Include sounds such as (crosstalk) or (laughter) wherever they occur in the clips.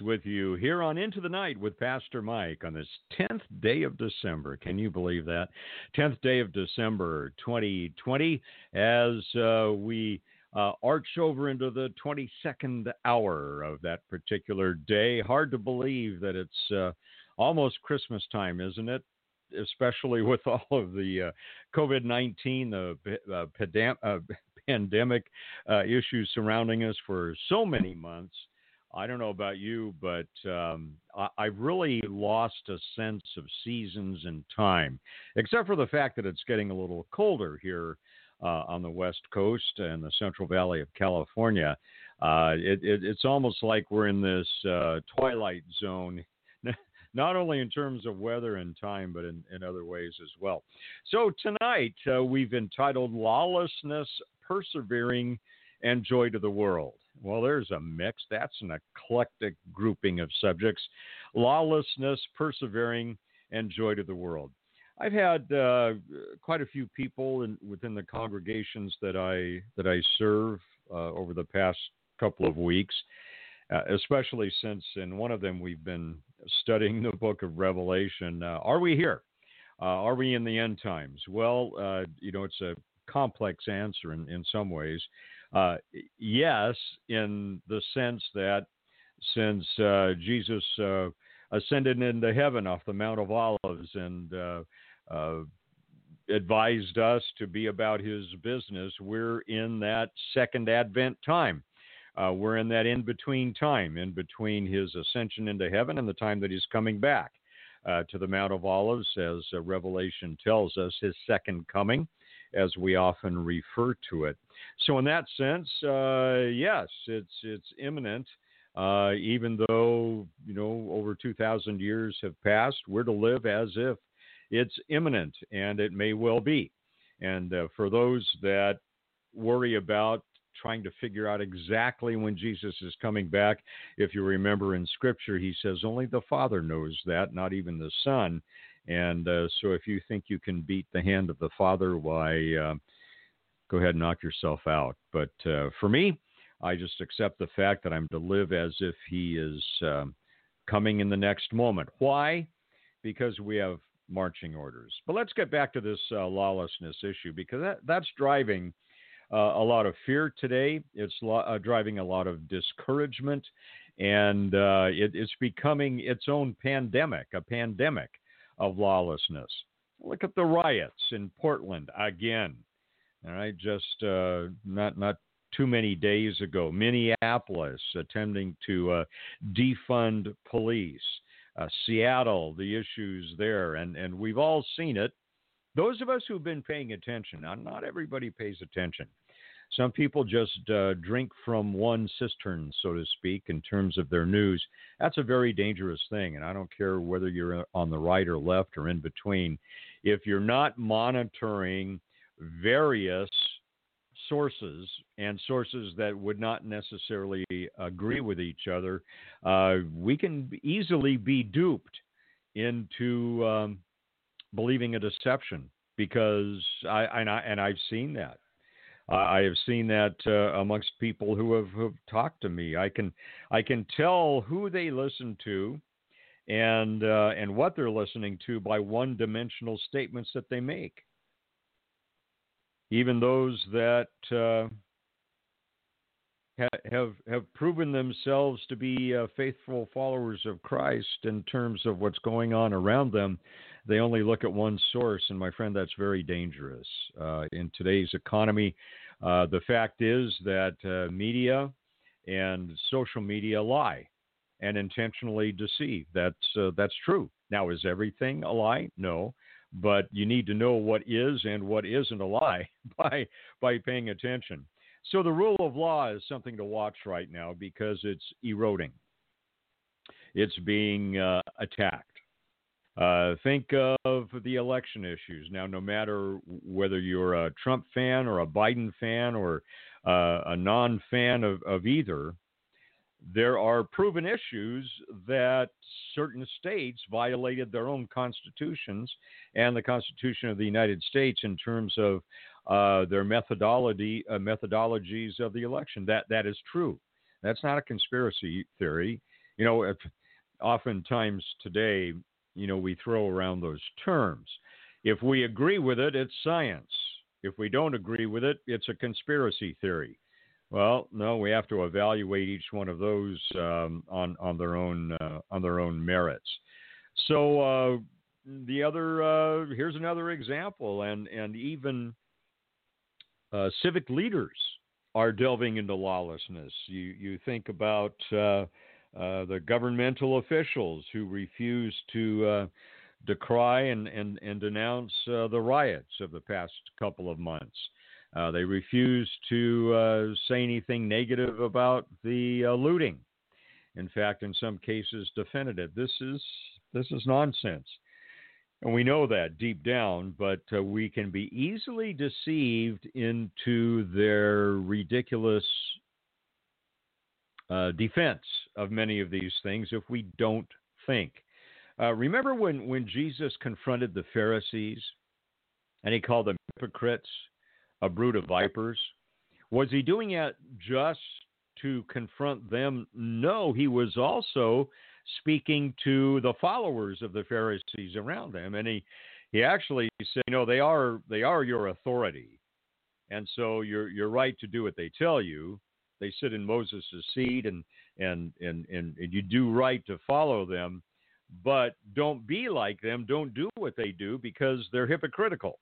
With you here on Into the Night with Pastor Mike on this 10th day of December. Can you believe that? 10th day of December 2020 as uh, we uh, arch over into the 22nd hour of that particular day. Hard to believe that it's uh, almost Christmas time, isn't it? Especially with (laughs) all of the uh, COVID 19, the uh, uh, (laughs) pandemic issues surrounding us for so many months. I don't know about you, but um, I, I've really lost a sense of seasons and time, except for the fact that it's getting a little colder here uh, on the West Coast and the Central Valley of California. Uh, it, it, it's almost like we're in this uh, twilight zone (laughs) not only in terms of weather and time, but in, in other ways as well. So tonight uh, we've entitled Lawlessness persevering, and joy to the world. Well, there's a mix. That's an eclectic grouping of subjects lawlessness, persevering, and joy to the world. I've had uh, quite a few people in, within the congregations that I that I serve uh, over the past couple of weeks, uh, especially since in one of them we've been studying the book of Revelation. Uh, are we here? Uh, are we in the end times? Well, uh, you know, it's a complex answer in, in some ways. Uh, yes, in the sense that since uh, Jesus uh, ascended into heaven off the Mount of Olives and uh, uh, advised us to be about his business, we're in that second Advent time. We're in that in between time, in between his ascension into heaven and the time that he's coming back. To the Mount of Olives, as Revelation tells us, his second coming as we often refer to it. So, in that sense, uh, yes, it's it's imminent. Uh, even though you know over 2,000 years have passed, we're to live as if it's imminent, and it may well be. And uh, for those that worry about trying to figure out exactly when Jesus is coming back. If you remember in Scripture, he says only the Father knows that, not even the Son. And uh, so if you think you can beat the hand of the Father, why, uh, go ahead and knock yourself out. But uh, for me, I just accept the fact that I'm to live as if He is um, coming in the next moment. Why? Because we have marching orders. But let's get back to this uh, lawlessness issue because that, that's driving. Uh, a lot of fear today. It's lo- uh, driving a lot of discouragement, and it, it's becoming its own pandemic, a pandemic of lawlessness. Look at the riots in Portland again. All right, just uh, not not too many days ago, Minneapolis attempting to uh, defund police, uh, Seattle, the issues there, and and we've all seen it. Those of us who've been paying attention, now not everybody pays attention. Some people just uh, drink from one cistern, so to speak, in terms of their news. That's a very dangerous thing. And I don't care whether you're on the right or left or in between. If you're not monitoring various sources and sources that would not necessarily agree with each other, uh, we can easily be duped into um, believing a deception because I and, I and I've seen that. I have seen that uh, amongst people who have, have talked to me. I can I can tell who they listen to, and uh, and what they're listening to by one-dimensional statements that they make. Even those that uh, ha- have have proven themselves to be uh, faithful followers of Christ in terms of what's going on around them, they only look at one source, and my friend, that's very dangerous uh, in today's economy. Uh, the fact is that uh, media and social media lie and intentionally deceive. That's uh, that's true. Now, is everything a lie? No, but you need to know what is and what isn't a lie (laughs) by by paying attention. So the rule of law is something to watch right now because it's eroding. It's being uh, attacked. Uh, think of the election issues. Now, no matter whether you're a Trump fan or a Biden fan or uh, a non fan of, of either, there are proven issues that certain states violated their own constitutions and the Constitution of the United States in terms of uh, their methodology uh, methodologies of the election. That that is true. That's not a conspiracy theory. You know, if, oftentimes today, you know, we throw around those terms. If we agree with it, it's science. If we don't agree with it, it's a conspiracy theory. Well, no, we have to evaluate each one of those um, on on their own uh, on their own merits. So uh, the other uh, here's another example, and and even uh, civic leaders are delving into lawlessness. You you think about uh, the governmental officials who refuse to decry and and and denounce the riots of the past couple of months. Uh, they refuse to uh, say anything negative about the uh, looting. In fact, in some cases, defended. This is this is nonsense, and we know that deep down. But uh, we can be easily deceived into their ridiculous uh, defense of many of these things if we don't think. Uh, remember when when Jesus confronted the Pharisees, and he called them hypocrites a brood of vipers? Was he doing it just to confront them? No, he was also speaking to the followers of the Pharisees around them, and he he actually said, you know, they are they are your authority, and so you're you're right to do what they tell you. They sit in Moses' seat, and and and and, and you do right to follow them, but don't be like them. Don't do what they do because they're hypocritical.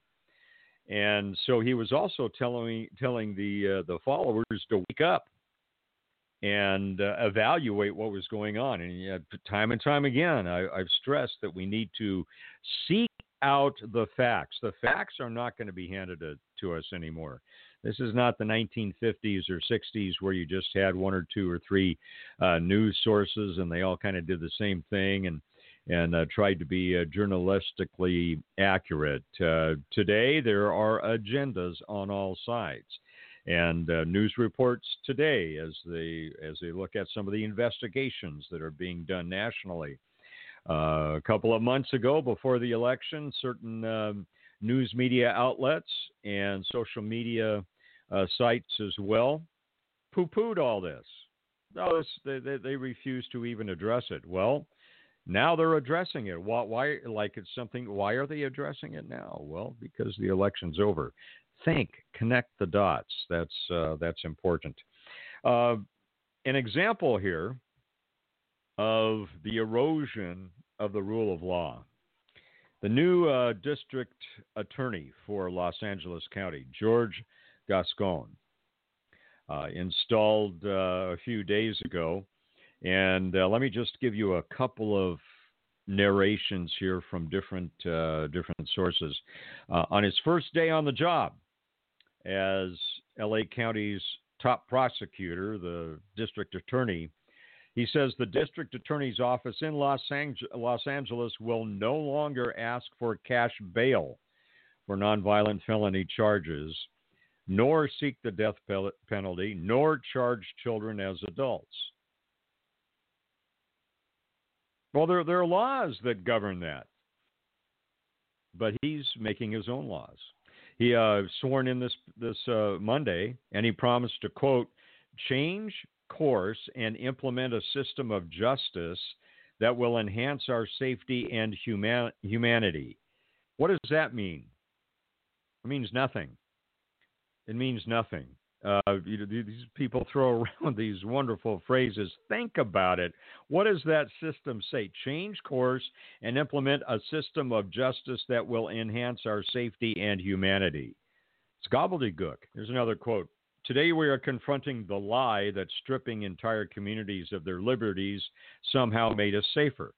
And so he was also telling telling the uh, the followers to wake up and uh, evaluate what was going on. And time and time again, I, I've stressed that we need to seek out the facts. The facts are not going to be handed to, to us anymore. This is not the 1950s or 60s where you just had one or two or three uh, news sources and they all kind of did the same thing. And and uh, tried to be uh, journalistically accurate. Uh, today, there are agendas on all sides. And uh, news reports today, as they as they look at some of the investigations that are being done nationally, uh, a couple of months ago, before the election, certain um, news media outlets and social media uh, sites as well poo-pooed all this. No, they, they, they refuse to even address it. Well, now they're addressing it. Why, why, like it's something, why are they addressing it now? Well, because the election's over. Think, connect the dots. That's, uh, that's important. Uh, an example here of the erosion of the rule of law. The new uh, district attorney for Los Angeles County, George Gascon, uh, installed uh, a few days ago, and uh, let me just give you a couple of narrations here from different uh, different sources. On his first day on the job as LA County's top prosecutor, the district attorney, he says the district attorney's office in Los, Ang- Los Angeles will no longer ask for cash bail for nonviolent felony charges, nor seek the death penalty, nor charge children as adults. Well, there, there are laws that govern that. But he's making his own laws. He uh, sworn in this this uh, Monday, and he promised to quote change course and implement a system of justice that will enhance our safety and human- humanity. What does that mean? It means nothing. It means nothing. Uh, you know, these people (laughs) throw around these wonderful phrases. Think about it. What does that system say? Change course and implement a system of justice that will enhance our safety and humanity. It's gobbledygook. Here's another quote. Today we are confronting the lie that stripping entire communities of their liberties somehow made us safer.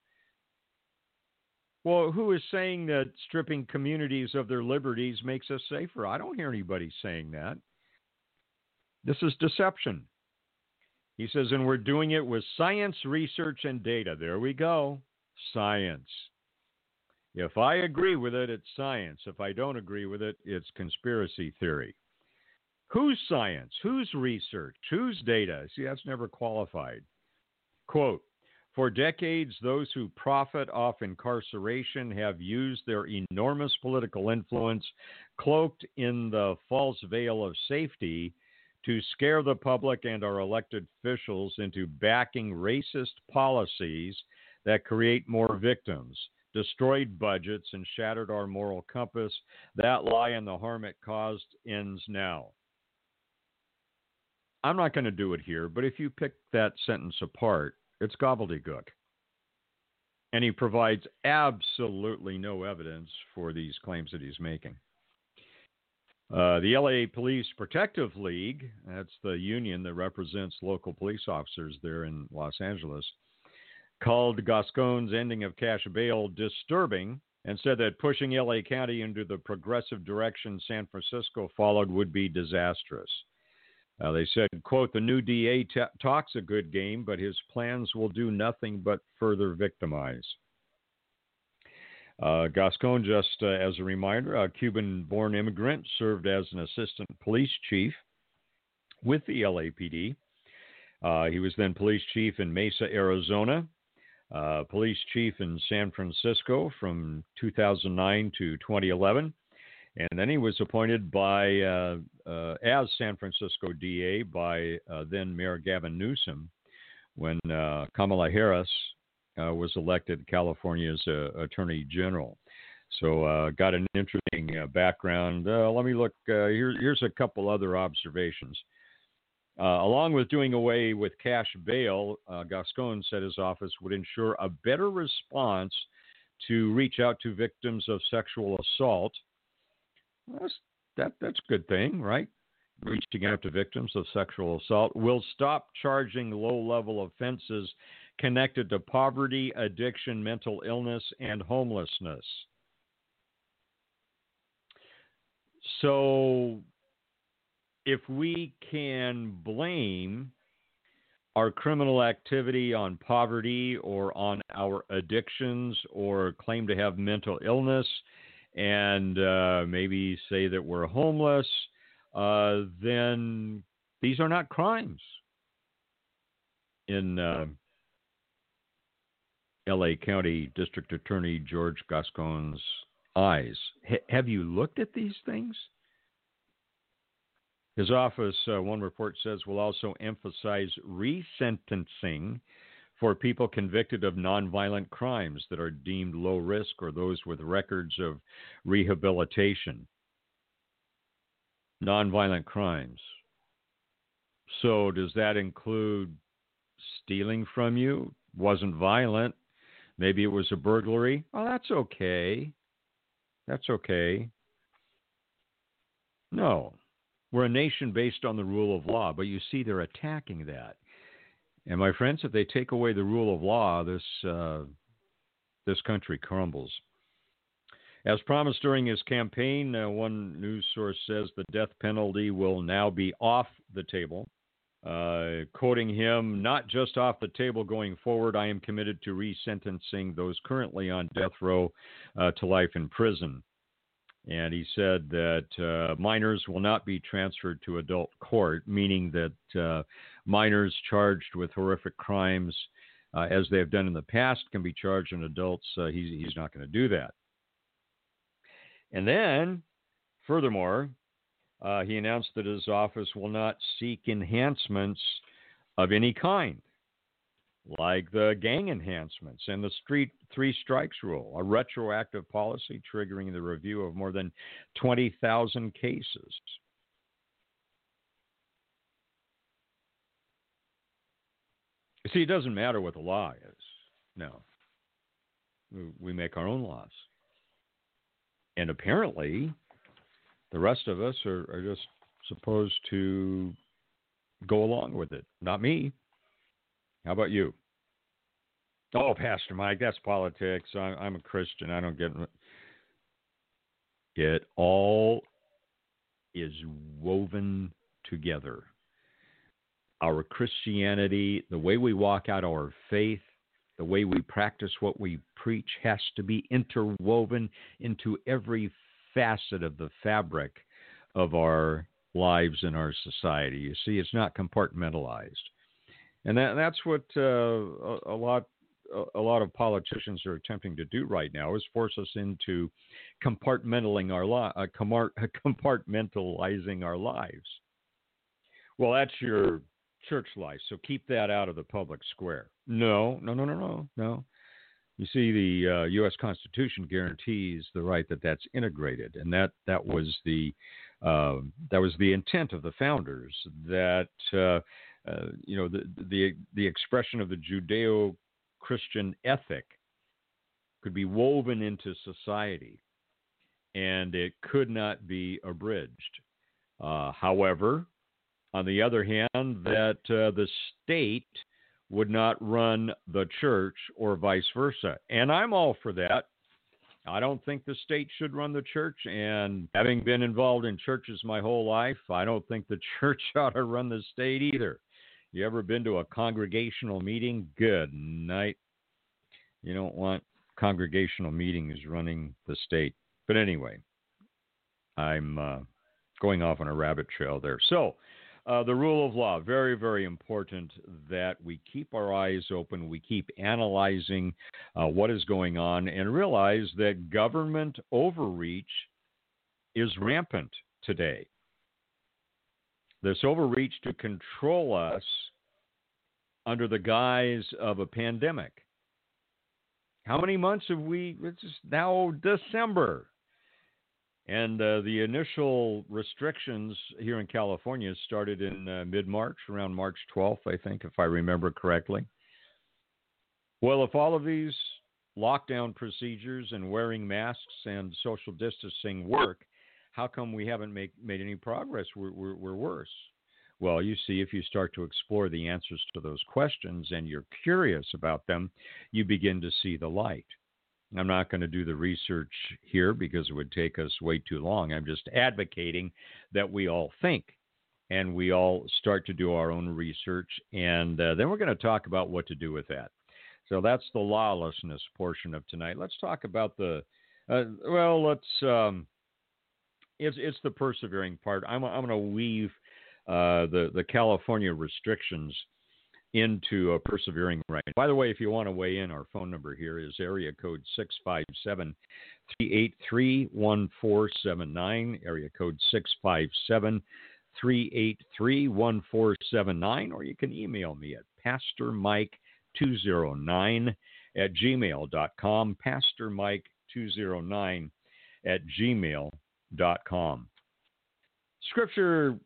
Well, who is saying that stripping communities of their liberties makes us safer? I don't hear anybody saying that. This is deception. He says, and we're doing it with science, research, and data. There we go. Science. If I agree with it, it's science. If I don't agree with it, it's conspiracy theory. Whose science? Whose research? Whose data? See, that's never qualified. Quote For decades, those who profit off incarceration have used their enormous political influence, cloaked in the false veil of safety, to scare the public and our elected officials into backing racist policies that create more victims, destroyed budgets, and shattered our moral compass. That lie and the harm it caused ends now. I'm not going to do it here, but if you pick that sentence apart, it's gobbledygook. And he provides absolutely no evidence for these claims that he's making. Uh, the LA Police Protective League, that's the union that represents local police officers there in Los Angeles, called Gascon's ending of cash bail disturbing and said that pushing LA County into the progressive direction San Francisco followed would be disastrous. Uh, they said, quote, the new DA t- talks a good game, but his plans will do nothing but further victimize. Uh, Gascon, just uh, as a reminder, a Cuban born immigrant, served as an assistant police chief with the LAPD. Uh, he was then police chief in Mesa, Arizona, uh, police chief in San Francisco from 2009 to 2011. And then he was appointed by uh, uh, as San Francisco DA by then Mayor Gavin Newsom when Kamala Harris uh, was elected California's uh, Attorney General. So, uh, got an interesting uh, background. Uh, let me look. Uh, here, here's a couple other observations. along with doing away with cash bail, Gascon said his office would ensure a better response to reach out to victims of sexual assault. That's, that, that's a good thing, right? Reaching out to victims of sexual assault will stop charging low level offenses connected to poverty, addiction, mental illness, and homelessness. So, if we can blame our criminal activity on poverty or on our addictions or claim to have mental illness and uh, maybe say that we're homeless, uh, then these are not crimes in uh, LA County District Attorney George Gascon's eyes. H- have you looked at these things? His office, uh, one report says, will also emphasize resentencing for people convicted of nonviolent crimes that are deemed low risk or those with records of rehabilitation. Nonviolent crimes. So, does that include stealing from you? Wasn't violent, Maybe it was a burglary. Oh, that's okay. That's okay. No. We're a nation based on the rule of law, but you see, they're attacking that. And my friends, if they take away the rule of law, this uh, this country crumbles. As promised during his campaign, uh, one news source says the death penalty will now be off the table. Uh, quoting him, not just off the table going forward, I am committed to resentencing those currently on death row uh, to life in prison. And he said that uh, minors will not be transferred to adult court, meaning that uh, minors charged with horrific crimes, uh, as they have done in the past, can be charged in adults. he's, he's not going to do that. And then, furthermore, uh, he announced that his office will not seek enhancements of any kind, like the gang enhancements and the street three strikes rule, a retroactive policy triggering the review of more than 20,000 cases. See, it doesn't matter what the law is. No. We make our own laws. And apparently, the rest of us are, are just supposed to go along with it. Not me. How about you? Oh, Pastor Mike, that's politics. I'm, I'm a Christian. I don't get it. All is woven together. Our Christianity, the way we walk out our faith, the way we practice what we preach has to be interwoven into every facet of the fabric of our lives and our society. You see, it's not compartmentalized, and that, that's what uh, a, a, lot a, lot of politicians are attempting to do right now is force us into compartmentalizing our li- uh, (laughs) compartmentalizing our lives. well, that's your church life, so keep that out of the public square. No, no, no, no, no, no. You see, the uh, U.S. Constitution guarantees the right that that's integrated, and that that was the uh, that was the intent of the founders. That uh, uh you know the the the expression of the Judeo-Christian ethic could be woven into society, and it could not be abridged. Uh, however, on the other hand, that uh, the state would not run the church or vice versa. And I'm all for that. I don't think the state should run the church. And having been involved in churches my whole life, I don't think the (laughs) church ought to run the state either. You ever been to a congregational meeting? Good night. You don't want congregational meetings running the state. But anyway, I'm uh, going off on a rabbit trail there. So, uh, the rule of law, very, very important that we keep our eyes open, we keep analyzing uh, what is going on, and realize that government overreach is rampant today. This overreach to control us under the guise of a pandemic. How many months have we? It's now December. And uh, the initial restrictions here in California started in uh, mid March, around March 12th, I think, if I remember correctly. Well, if all of these lockdown procedures and wearing masks and social distancing work, how come we haven't make, made any progress? We're, we're, we're worse. Well, you see, if you start to explore the answers to those questions and you're curious about them, you begin to see the light. I'm not going to do the research here because it would take us way too long. I'm just advocating that we all think and we all start to do our own research. And uh, then we're going to talk about what to do with that. So that's the lawlessness portion of tonight. Let's talk about the, uh, well, let's, um, it's, it's the persevering part. I'm, I'm going to weave uh, the, the California restrictions into a persevering right. By the way, if you want to weigh in, our phone number here is area code 657 383 1479, area code 657 383 1479, or you can email me at pastormike209 at gmail.com, pastormike209 at gmail.com. Scripture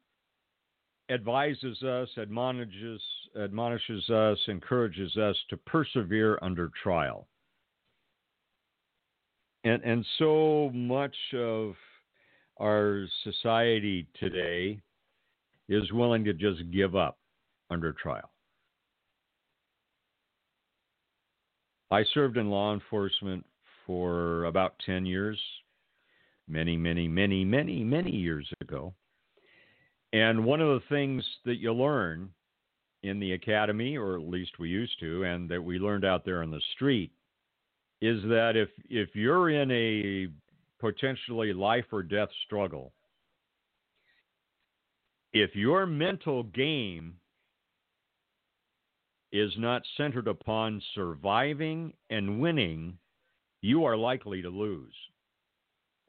advises us, admonishes, admonishes us, encourages us to persevere under trial. And, and so much of our society today is willing to just give up under trial. I served in law enforcement for about 10 years, many, many, many, many, many years ago. And one of the things that you learn in the academy, or at least we used to, and that we learned out there on the street, is that if if you're in a potentially life or death struggle, if your mental game is not centered upon surviving and winning, you are likely to lose.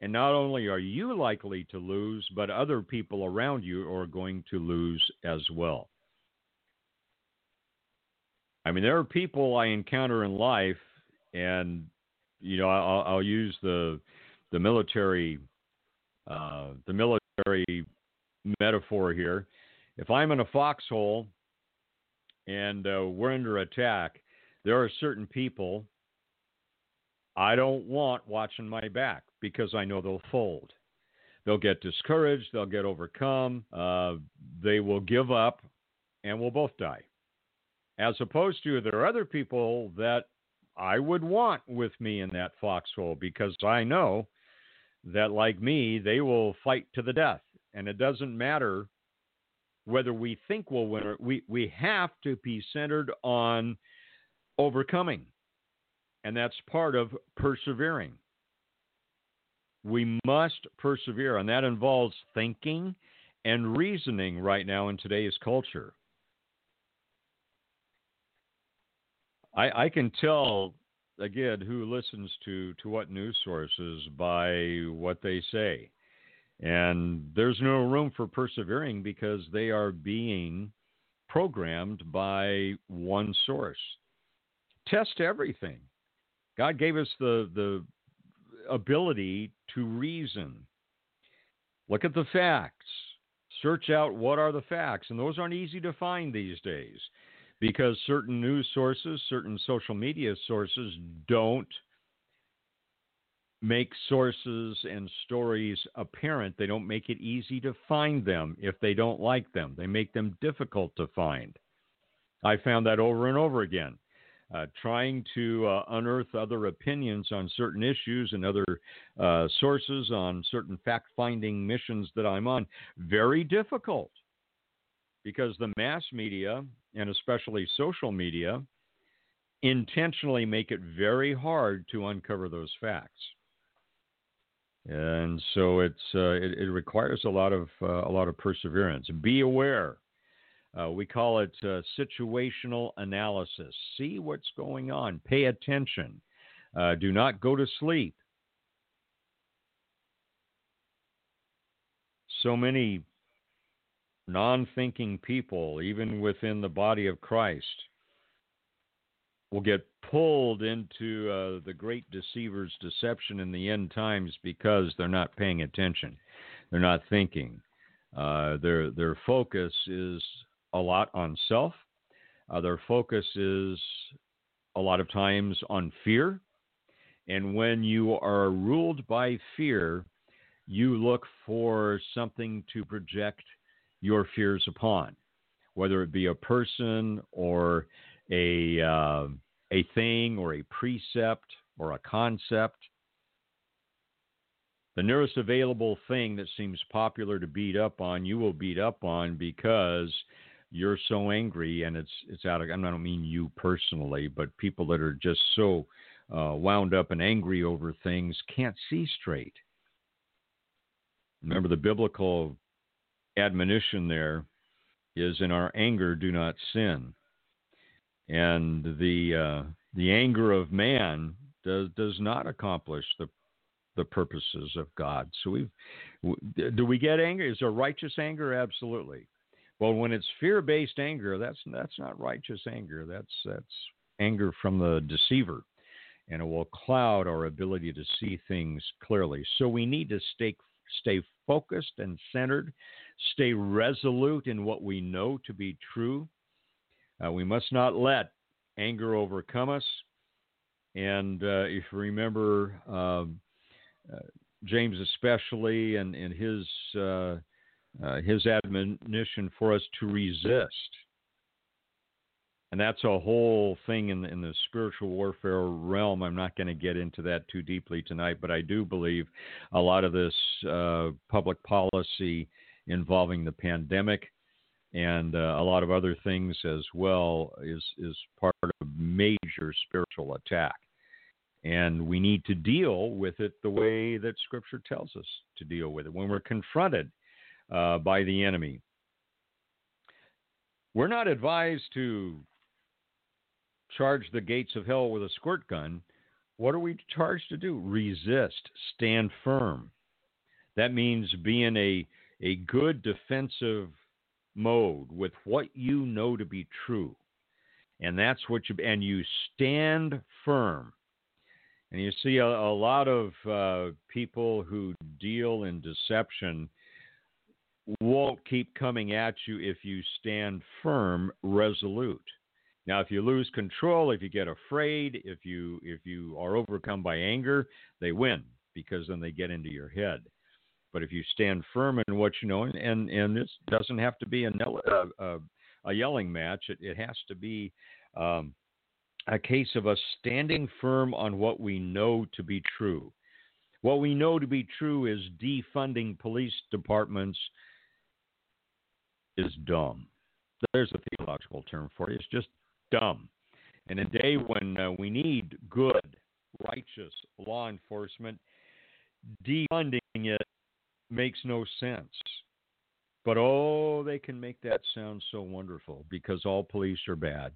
And not only are you likely to lose, but other people around you are going to lose as well. I mean, there are people I encounter in life, and you know, I'll, I'll use the the military uh, the military metaphor here. If I'm in a foxhole and uh, we're under attack, there are certain people I don't want watching my back because I know they'll fold. They'll get discouraged, they'll get overcome, uh, they will give up, and we'll both die. As opposed to, there are other people that I would want with me in that foxhole because I know that, like me, they will fight to the death. And it doesn't matter whether we think we'll win or we, we have to be centered on overcoming and that's part of persevering. We must persevere, and that involves thinking and reasoning right now in today's culture. I, I can tell again who listens to to what news sources by what they say, And there's no room for persevering because they are being programmed by one source. Test everything. God gave us the, the ability to reason. Look at the facts. Search out what are the facts. And those aren't easy to find these days because certain news sources, certain social media sources don't make sources and stories apparent. They don't make it easy to find them if they don't like them. They make them difficult to find. I found that over and over again. Uh, trying to uh, unearth other opinions on certain issues and other uh, sources on certain fact finding missions that I'm on, very difficult because the mass media and especially social media intentionally make it very hard to uncover those facts and so it's uh, it, it, requires a lot of uh, a lot of perseverance. Be aware. Uh, we call it uh, situational analysis. See what's going on. Pay attention. Uh, do not go to sleep. So many non-thinking people, even within the body of Christ, will get pulled into uh, the great deceiver's deception in the end times because they're not paying attention, they're not thinking. Uh, their their focus is a lot on self. Uh, their focus is a lot of times on fear. And when you are ruled by fear, you look for something to project your fears upon, whether it be a person or a uh, a thing or a precept or a concept. The nearest available thing that seems popular to beat up on, you will beat up on because you're so angry and it's it's out of I don't mean you personally, but people that are just so uh, wound up and angry over things can't see straight. Remember the biblical admonition there is in our anger do not sin and the uh, the anger of man does does not accomplish the the purposes of God. So we do we get anger? Is there righteous anger? Absolutely. Well, when it's fear-based anger, that's that's not righteous anger. That's that's anger from the deceiver, and it will cloud our ability to see things clearly. So we need to stay stay focused and centered, stay resolute in what we know to be true, uh, we must not let anger overcome us. And uh, if you remember, um, uh, James especially, and, and his uh, uh, his admonition for us to resist. And that's a whole thing in the, in the spiritual warfare realm. I'm not going to get into that too deeply tonight, but I do believe a lot of this uh, public policy involving the pandemic and uh, a lot of other things as well is is part of a major spiritual attack and we need to deal with it the way that scripture tells us to deal with it when we're confronted uh, by the enemy we're not advised to charge the gates of hell with a squirt gun what are we charged to do resist stand firm that means being a a good defensive mode with what you know to be true. And that's what you, and you stand firm. And you see a, a lot of uh, people who deal in deception won't keep coming at you if you stand firm, resolute. Now, if you lose control, if you get afraid, if you if you are overcome by anger, they win because then they get into your head. But if you stand firm in what you know, and and and this doesn't have to be a a, a, a yelling match. It, it has to be um, a case of us standing firm on what we know to be true. What we know to be true is defunding police departments is dumb. There's a theological term for it. It's just dumb. In a day when uh, we need good, righteous law enforcement, defunding it makes no sense. But oh, they can make that sound so wonderful because all police are bad.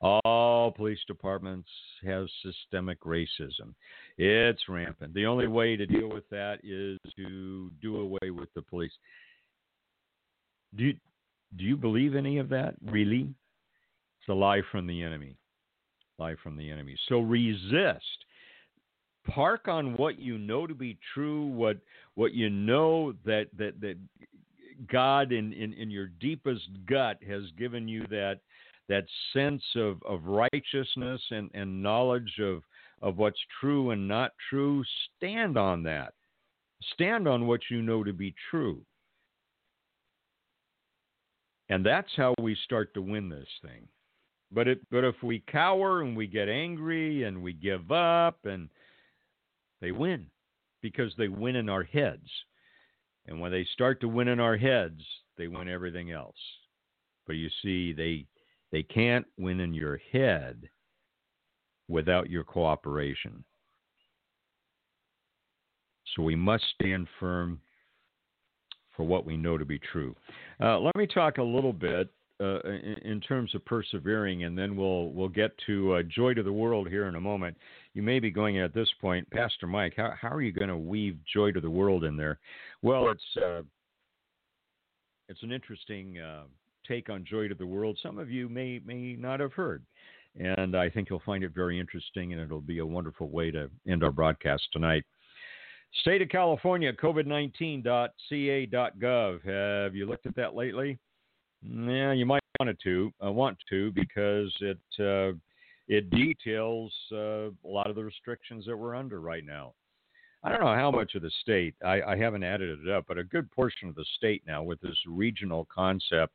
All police departments have systemic racism. It's rampant. The only way to deal with that is to do away with the police. Do you, do you believe any of that? Really? It's a lie from the enemy. Lie from the enemy. So resist. Park on what you know to be true, what what you know that that that God in, in, in your deepest gut has given you that that sense of, of righteousness and, and knowledge of of what's true and not true, stand on that. Stand on what you know to be true. And that's how we start to win this thing. But it, but if we cower and we get angry and we give up and they win because they win in our heads. And when they start to win in our heads, they win everything else. But you see, they they can't win in your head without your cooperation. So we must stand firm for what we know to be true. Uh, let me talk a little bit uh, in, in, terms of persevering, and then we'll we'll get to uh, joy to the world here in a moment. You may be going at this point, Pastor Mike. How how are you going to weave joy to the world in there? Well, it's uh, it's an interesting uh, take on joy to the world. Some of you may may not have heard, and I think you'll find it very interesting, and it'll be a wonderful way to end our broadcast tonight. State of California, COVID19.ca.gov. Have you looked at that lately? Yeah, you might want to uh, want to because it uh, it details uh, a lot of the restrictions that we're under right now. I don't know how much of the state I, I haven't added it up, but a good portion of the state now with this regional concept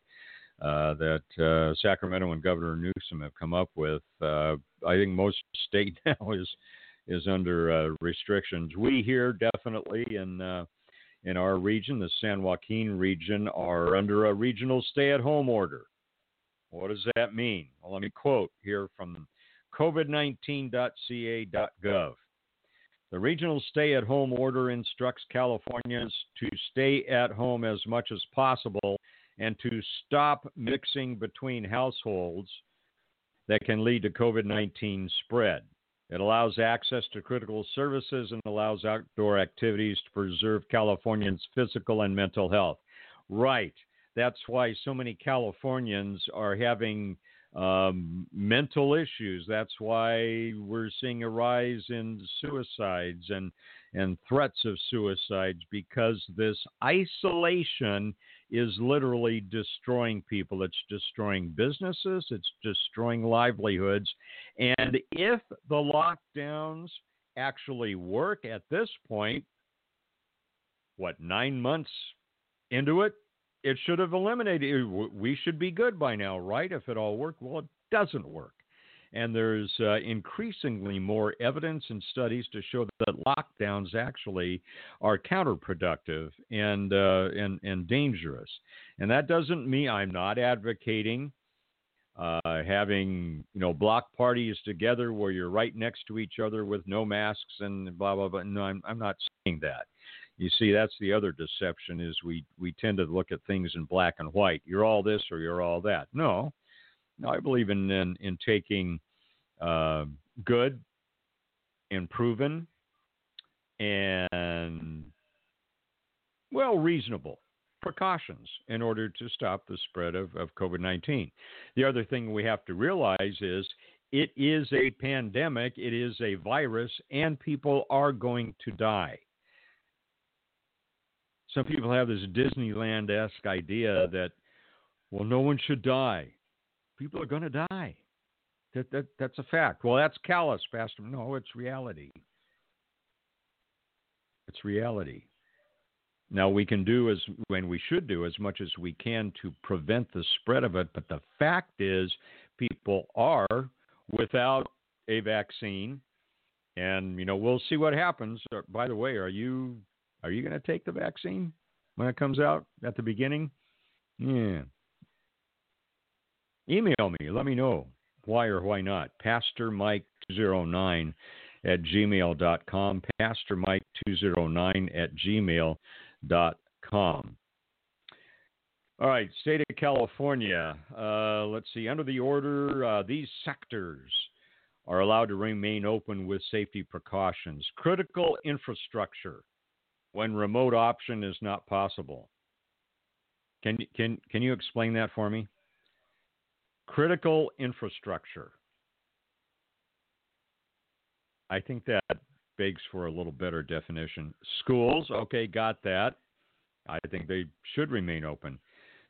uh, that uh, Sacramento and Governor Newsom have come up with. Uh, I think most state (laughs) now is is under uh, restrictions. We here definitely in uh, in our region, the San Joaquin region, are under a regional stay-at-home order. What does that mean? Well, let me quote here from COVID19.ca.gov. The regional stay at home order instructs Californians to stay at home as much as possible and to stop mixing between households that can lead to COVID 19 spread. It allows access to critical services and allows outdoor activities to preserve Californians' physical and mental health. Right. That's why so many Californians are having um, mental issues. That's why we're seeing a rise in suicides and and threats of suicides because this isolation is literally destroying people. It's destroying businesses. It's destroying livelihoods. And if the lockdowns actually work at this point, what nine months into it, it should have eliminated. We should be good by now, right? If it all worked, well, it doesn't work. And there's uh, increasingly more evidence and studies to show that lockdowns actually are counterproductive and uh, and and dangerous. And that doesn't mean I'm not advocating uh, having you know block parties together where you're right next to each other with no masks and blah blah blah. No, I'm I'm not saying that. You see, that's the other deception is we we tend to look at things in black and white. You're all this or you're all that. No, no, I believe in in, in taking uh, good and proven and well reasonable precautions in order to stop the spread of, of COVID 19. The other thing we have to realize is it is a pandemic, it is a virus, and people are going to die some people have this Disneyland esque idea that, well, no one should die. People are going to die. That, that, that's a fact. Well, that's callous, Pastor. No, it's reality. It's reality. Now, we can do as, when we should do as much as we can to prevent the spread of it, but the fact is, people are without a vaccine. And, you know, we'll see what happens. Uh, by the way, are you are you going to take the vaccine when it comes out at the beginning? Yeah. Email me. Let me know why or why not. Pastor Mike 209 at gmail.com. Pastor Mike 209 at gmail.com. All right, state of California. Uh, let's see. Under the order, uh, these sectors are allowed to remain open with safety precautions. Critical infrastructure, when remote option is not possible. Can can can you explain that for me? Critical infrastructure. I think that begs for a little better definition. Schools, okay, got that. I think they should remain open.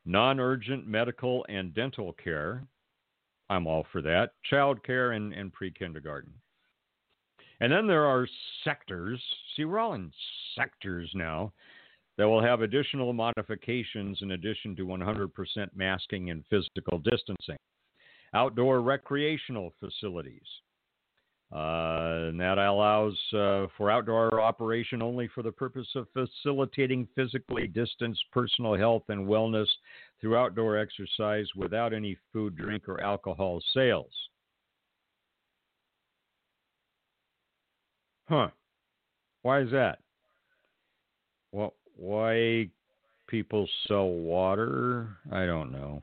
Non urgent medical and dental care, I'm all for that. Child care and, and pre kindergarten. And then there are sectors. See, we're all in sectors now that will have additional modifications in addition to 100% masking and physical distancing. Outdoor recreational facilities, uh, and that allows uh, for outdoor operation only for the purpose of facilitating physically distanced personal health and wellness through outdoor exercise without any food, drink, or alcohol sales. Huh. Why is that? Well, why people sell water? I don't know.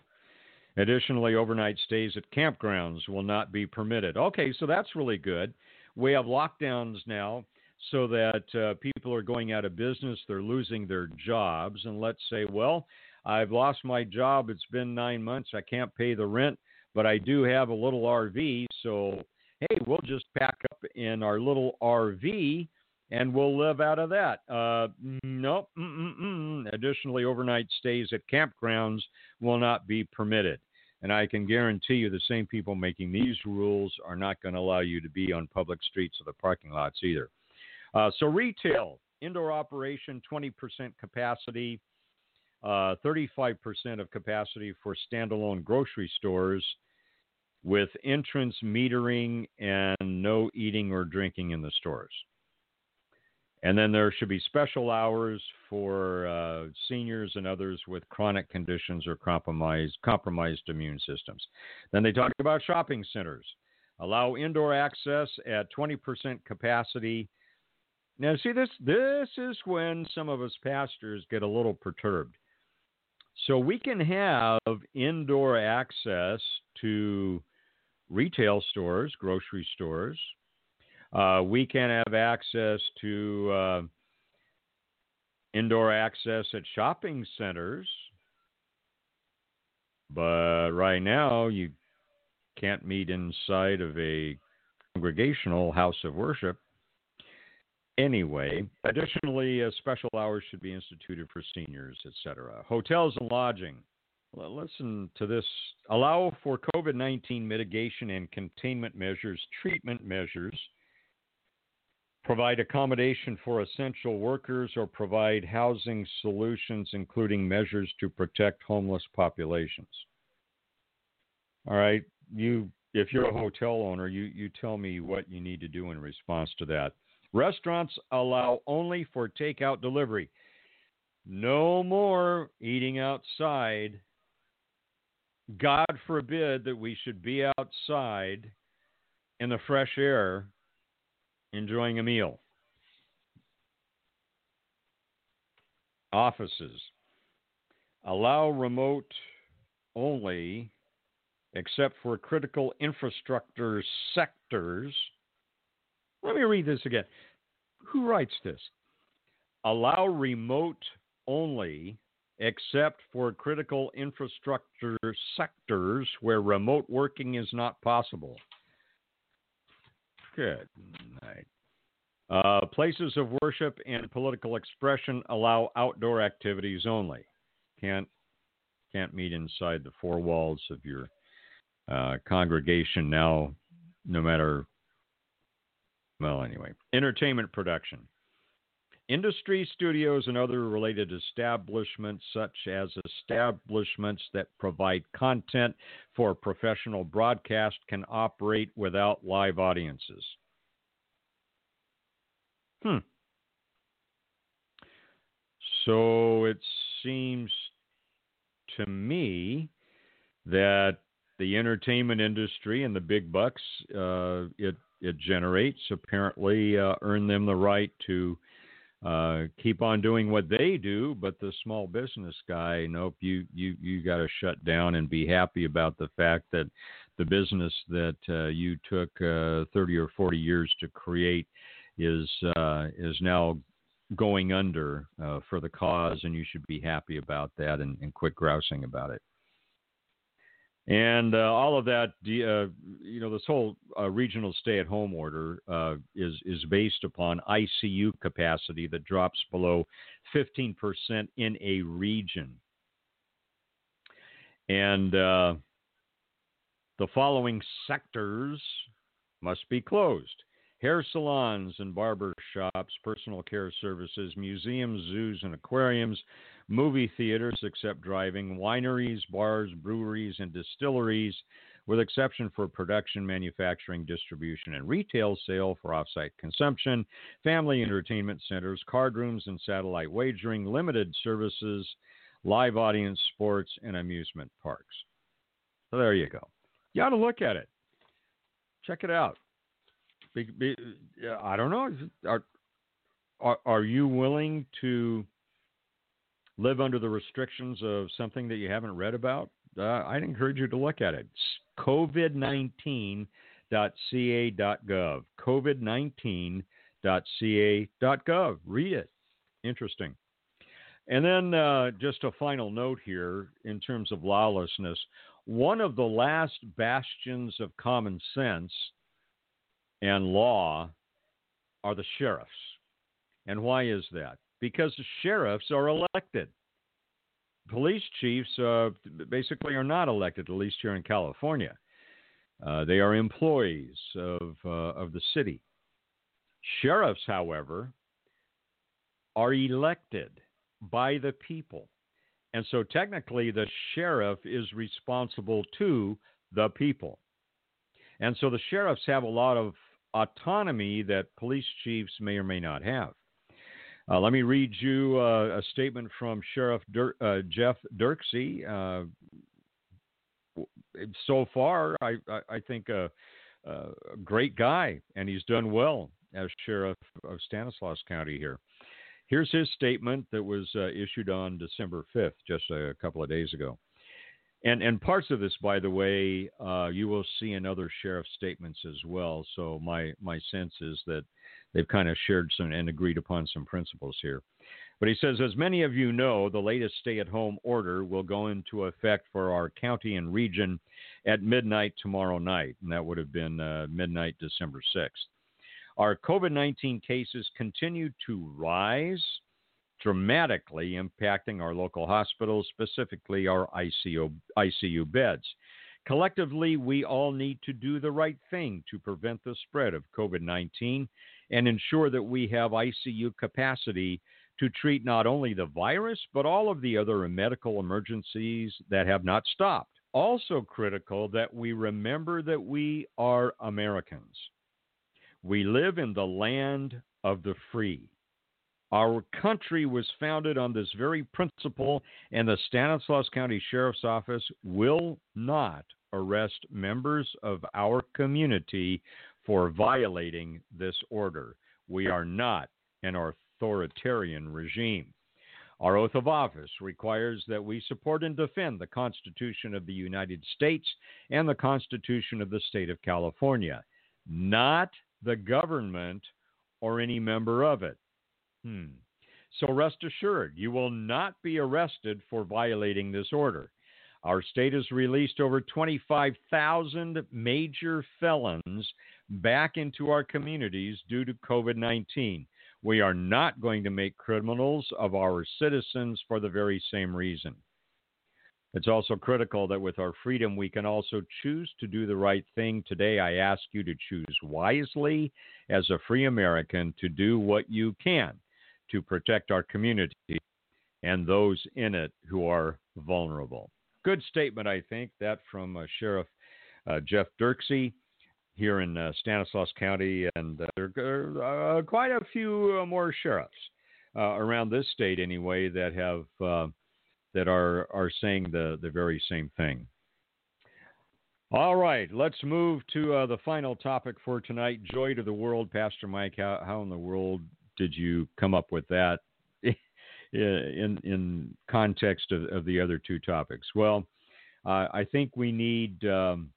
Additionally, overnight stays at campgrounds will not be permitted. Okay, so that's really good. We have lockdowns now so that uh, people are going out of business, they're losing their jobs. And let's say, well, I've lost my job, it's been nine months, I can't pay the rent, but I do have a little RV, so hey, we'll just pack up in our little RV and we'll live out of that. Uh, nope. Mm-mm-mm. Additionally, overnight stays at campgrounds will not be permitted. And I can guarantee you the same people making these rules are not going to allow you to be on public streets or the parking lots either. Uh, so, retail, indoor operation, 20% capacity, uh, 35% of capacity for standalone grocery stores with entrance metering and no eating or drinking in the stores. And then there should be special hours for uh, seniors and others with chronic conditions or compromised, compromised immune systems. Then they talk about shopping centers. Allow indoor access at 20% capacity. Now, see, this, this is when some of us pastors get a little perturbed. So we can have indoor access to retail stores, grocery stores, uh, we can have access to uh, indoor access at shopping centers, but right now you can't meet inside of a congregational house of worship. Anyway, additionally, uh, special hours should be instituted for seniors, etc. Hotels and lodging. Well, listen to this. Allow for COVID 19 mitigation and containment measures, treatment measures provide accommodation for essential workers, or provide housing solutions, including measures to protect homeless populations. All right, you if you're a hotel owner, you, you tell me what you need to do in response to that. Restaurants allow only for takeout delivery. No more eating outside. God forbid that we should be outside in the fresh air enjoying a meal. Offices allow remote only, except for critical infrastructure sectors. Let me read this again. Who writes this? Allow remote only, except for critical infrastructure sectors where remote working is not possible. Good night. Uh, places of worship and political expression allow outdoor activities only. Can't can't meet inside the four walls of your uh, congregation now, no matter. Well, anyway, entertainment production. Industry studios and other related establishments, such as establishments that provide content for professional broadcast, can operate without live audiences. Hmm. So it seems to me that the entertainment industry and the big bucks uh, it it generates apparently uh, earn them the right to uh, keep on doing what they do, but the small business guy, nope, you you you got to shut down and be happy about the fact that the business that uh, you took uh, 30 or 40 years to create is uh, is now going under uh, for the cause, and you should be happy about that and, and quit grousing about it. And uh, all of that, uh, you know, this whole uh, regional stay-at-home order uh, is is based upon ICU capacity that drops below 15% in a region. And uh, the following sectors must be closed: hair salons and barber shops, personal care services, museums, zoos, and aquariums, movie theaters except driving, wineries, bars, breweries, and distilleries, with exception for production, manufacturing, distribution, and retail sale for offsite consumption, family entertainment centers, card rooms and satellite wagering, limited services, live audience sports, and amusement parks. So there you go. You ought to look at it. Check it out. Be, be, I don't know. Are, are, are you willing to live under the restrictions of something that you haven't read about, uh, I'd encourage you to look at it. COVID19.ca.gov. COVID19.ca.gov. Read it. Interesting. And then uh, just a final note here in terms of lawlessness. One of the last bastions of common sense and law are the sheriffs. And why is that? because the sheriffs are elected. Police chiefs uh, basically are not elected, at least here in California. Uh, they are employees of, uh, of the city. Sheriffs, however, are elected by the people. And so technically, the sheriff is responsible to the people. And so the sheriffs have a lot of autonomy that police chiefs may or may not have. Uh, let me read you uh, a statement from Sheriff Dur- uh, Jeff Dirkse. Uh, so far, I, I, I think a, a, great guy, and he's done well as sheriff of Stanislaus County here. Here's his statement that was uh, issued on December 5th, just a couple of days ago. And and parts of this, by the way, uh, you will see in other sheriff statements as well. So my my sense is that they've kind of shared some and agreed upon some principles here. But he says, as many of you know, the latest stay at home order will go into effect for our county and region at midnight tomorrow night. And that would have been uh, midnight December 6th. Our COVID 19 cases continue to rise, dramatically impacting our local hospitals, specifically our ICU, ICU beds. Collectively, we all need to do the right thing to prevent the spread of COVID 19 and ensure that we have ICU capacity to treat not only the virus, but all of the other medical emergencies that have not stopped. Also, critical that we remember that we are Americans. We live in the land of the free. Our country was founded on this very principle, and the Stanislaus County Sheriff's Office will not arrest members of our community for violating this order. We are not an authoritarian regime. Our oath of office requires that we support and defend the Constitution of the United States and the Constitution of the State of California, not the government or any member of it. Hmm. So rest assured, you will not be arrested for violating this order. Our state has released over 25,000 major felons back into our communities due to COVID 19. We are not going to make criminals of our citizens for the very same reason. It's also critical that with our freedom, we can also choose to do the right thing. Today, I ask you to choose wisely as a free American to do what you can to protect our community and those in it who are vulnerable. Good statement, I think, that from uh, Sheriff uh, Jeff Dirkse here in uh, Stanislaus County, and uh, there are uh, quite a few uh, more sheriffs uh, around this state, anyway, that have uh, that are are saying the the very same thing. All right, let's move to the final topic for tonight. Joy to the world, Pastor Mike. How, how in the world did you come up with that (laughs) in in context of, of the other two topics? Well, uh, I think we need um,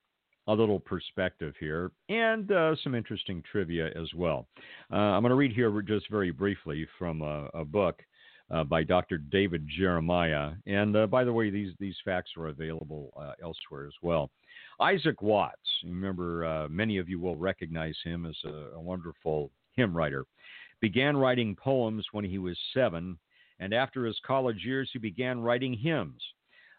a little perspective here and uh, some interesting trivia as well. Uh, I'm going to read here just very briefly from a, a book. Uh, by Dr. David Jeremiah, and uh, by the way, these these facts are available uh, elsewhere as well. Isaac Watts, remember, many of you will recognize him as a, a wonderful hymn writer. Began writing poems when he was seven, and after his college years, he began writing hymns.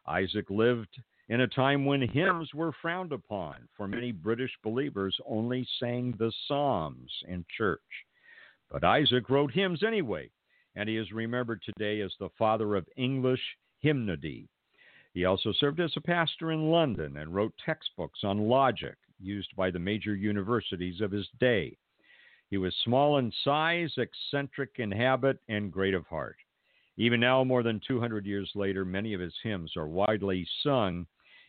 Isaac lived in a time when hymns were frowned upon, for many British believers only sang the Psalms in church. But Isaac wrote hymns anyway, and he is remembered today as the father of English hymnody. He also served as a pastor in London and wrote textbooks on logic used by the major universities of his day. He was small in size, eccentric in habit, and great of heart. Even now, more than 200 years later, many of his hymns are widely sung,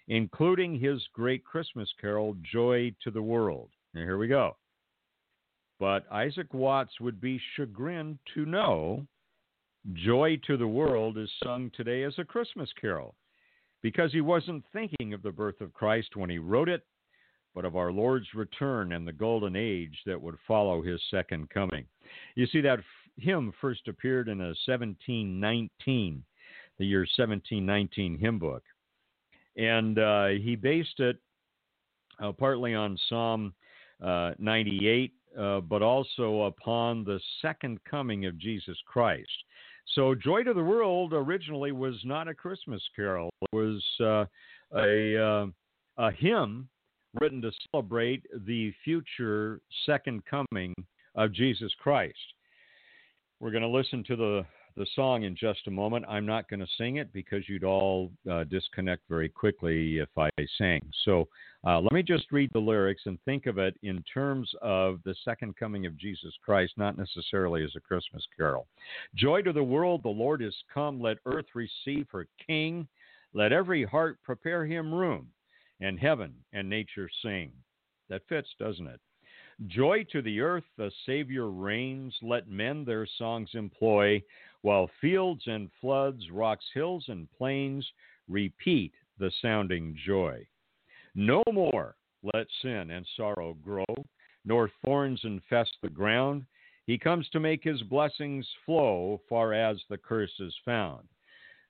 including his great Christmas carol, Joy to the World. Now, here we go. But Isaac Watts would be chagrined to know Joy to the World is sung today as a Christmas carol because he wasn't thinking of the birth of Christ when he wrote it, but of our Lord's return and the golden age that would follow his second coming. You see, that hymn first appeared in a 1719, the year 1719 hymn book. And uh, he based it uh, partly on Psalm uh, 98, uh, but also upon the second coming of Jesus Christ. So, Joy to the World originally was not a Christmas carol, it was uh, a, uh, a hymn written to celebrate the future second coming of Jesus Christ. We're going to listen to the, the song in just a moment. I'm not going to sing it because you'd all uh, disconnect very quickly if I sang. So uh, let me just read the lyrics and think of it in terms of the second coming of Jesus Christ, not necessarily as a Christmas carol. Joy to the world, the Lord is come. Let earth receive her King. Let every heart prepare him room, and heaven and nature sing. That fits, doesn't it? Joy to the earth, the Savior reigns. Let men their songs employ, while fields and floods, rocks, hills, and plains repeat the sounding joy. No more let sin and sorrow grow, nor thorns infest the ground. He comes to make his blessings flow far as the curse is found.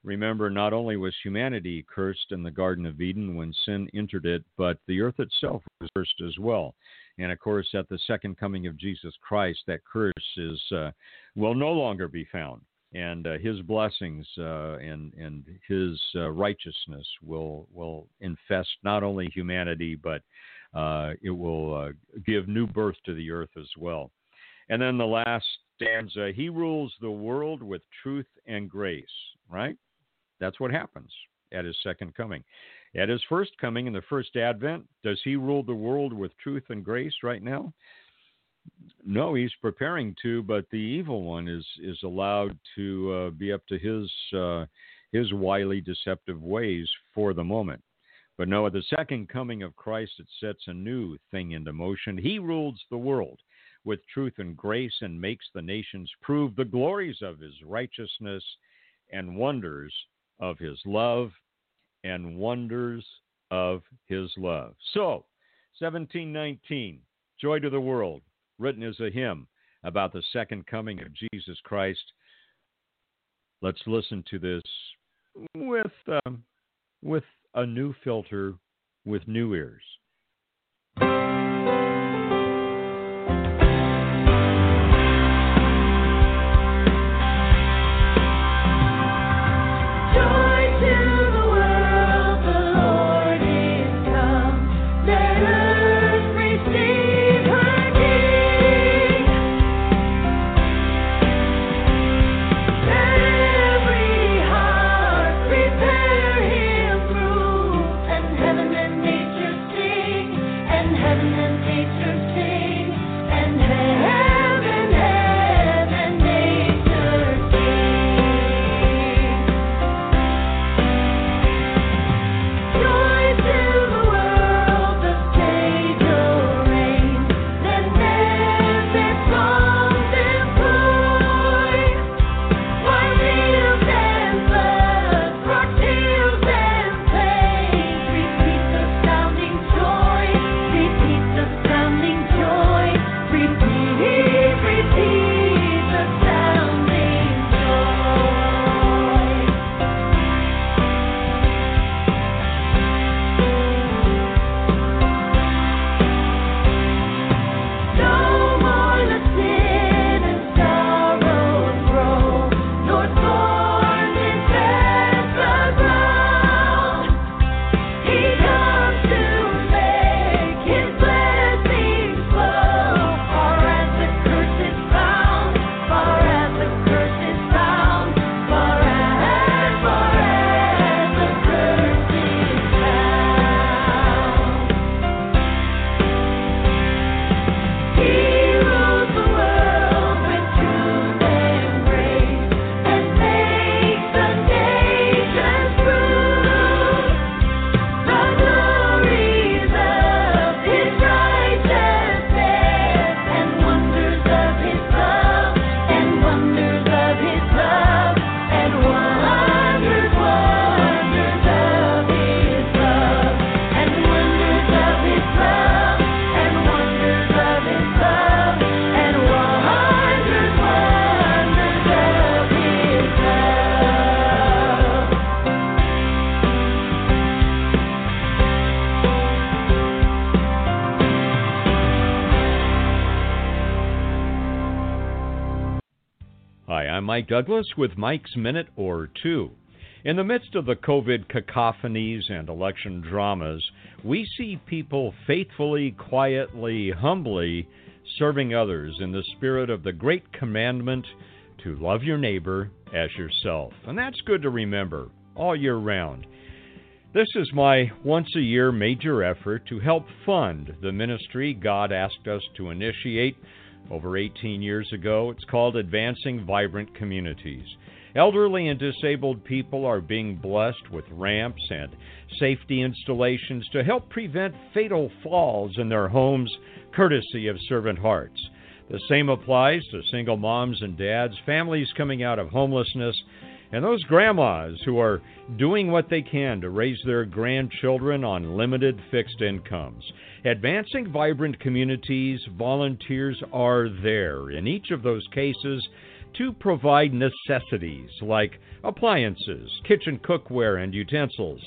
Remember, not only was humanity cursed in the Garden of Eden when sin entered it, but the earth itself was cursed as well. And of course, at the second coming of Jesus Christ, that curse is uh, will no longer be found, and uh, His blessings uh, and and His uh, righteousness will will infest not only humanity, but uh, it will uh, give new birth to the earth as well. And then the last stanza: He rules the world with truth and grace. Right? That's what happens at His second coming. At his first coming in the first advent, does he rule the world with truth and grace right now? No, he's preparing to, but the evil one is is allowed to uh, be up to his uh, his wily, deceptive ways for the moment. But no, at the second coming of Christ, it sets a new thing into motion. He rules the world with truth and grace and makes the nations prove the glories of his righteousness and wonders of his love and wonders of his love. So, 1719, Joy to the World, written as a hymn about the second coming of Jesus Christ. Let's listen to this with, um, with a new filter, with new ears. Mike Douglas with Mike's Minute or Two. In the midst of the COVID cacophonies and election dramas, we see people faithfully, quietly, humbly serving others in the spirit of the great commandment to love your neighbor as yourself. And that's good to remember all year round. This is my once a year major effort to help fund the ministry God asked us to initiate over 18 years ago. It's called Advancing Vibrant Communities. Elderly and disabled people are being blessed with ramps and safety installations to help prevent fatal falls in their homes, courtesy of Servant Hearts. The same applies to single moms and dads, families coming out of homelessness, and those grandmas who are doing what they can to raise their grandchildren on limited fixed incomes. Advancing vibrant communities, volunteers are there in each of those cases to provide necessities like appliances, kitchen cookware, and utensils,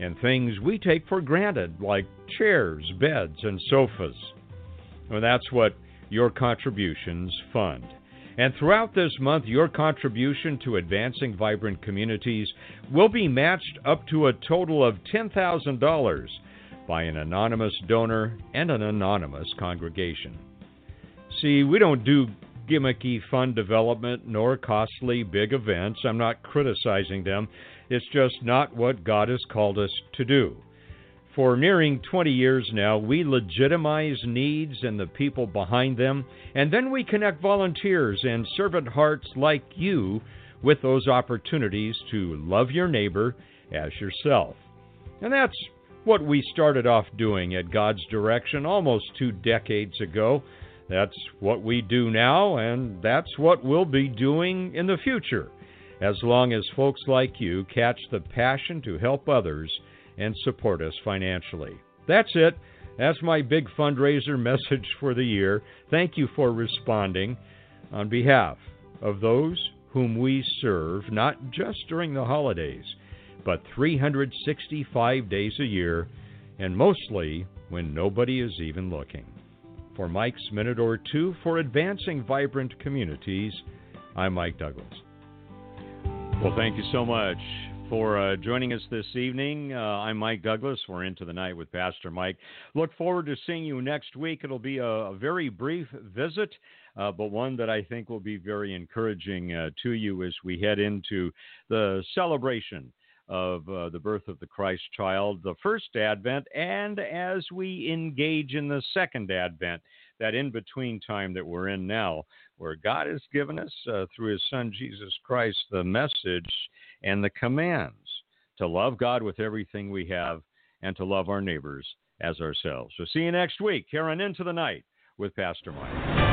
and things we take for granted like chairs, beds, and sofas. Well, that's what your contributions fund. And throughout this month, your contribution to advancing vibrant communities will be matched up to a total of $10,000 by an anonymous donor and an anonymous congregation. See, we don't do gimmicky fund development nor costly big events. I'm not criticizing them. It's just not what God has called us to do. For nearing 20 years now, we legitimize needs and the people behind them, and then we connect volunteers and servant hearts like you with those opportunities to love your neighbor as yourself. And that's what we started off doing at God's direction almost two decades ago. That's what we do now, and that's what we'll be doing in the future, as long as folks like you catch the passion to help others and support us financially. That's it. That's my big fundraiser (laughs) message for the year. Thank you for responding on behalf of those whom we serve, not just during the holidays, but 365 days a year, and mostly when nobody is even looking. For Mike's Minute or Two for Advancing Vibrant Communities, I'm Mike Douglas. Well, thank you so much for uh, joining us this evening. Uh, I'm Mike Douglas. We're into the night with Pastor Mike. Look forward to seeing you next week. It'll be a, a very brief visit, uh, but one that I think will be very encouraging uh, to you as we head into the celebration of uh, the birth of the Christ child, the first Advent, and as we engage in the second Advent, that in between time that we're in now, where God has given us uh, through His Son Jesus Christ the message and the commands to love God with everything we have and to love our neighbors as ourselves. So, see you next week here on Into the Night with Pastor Mike.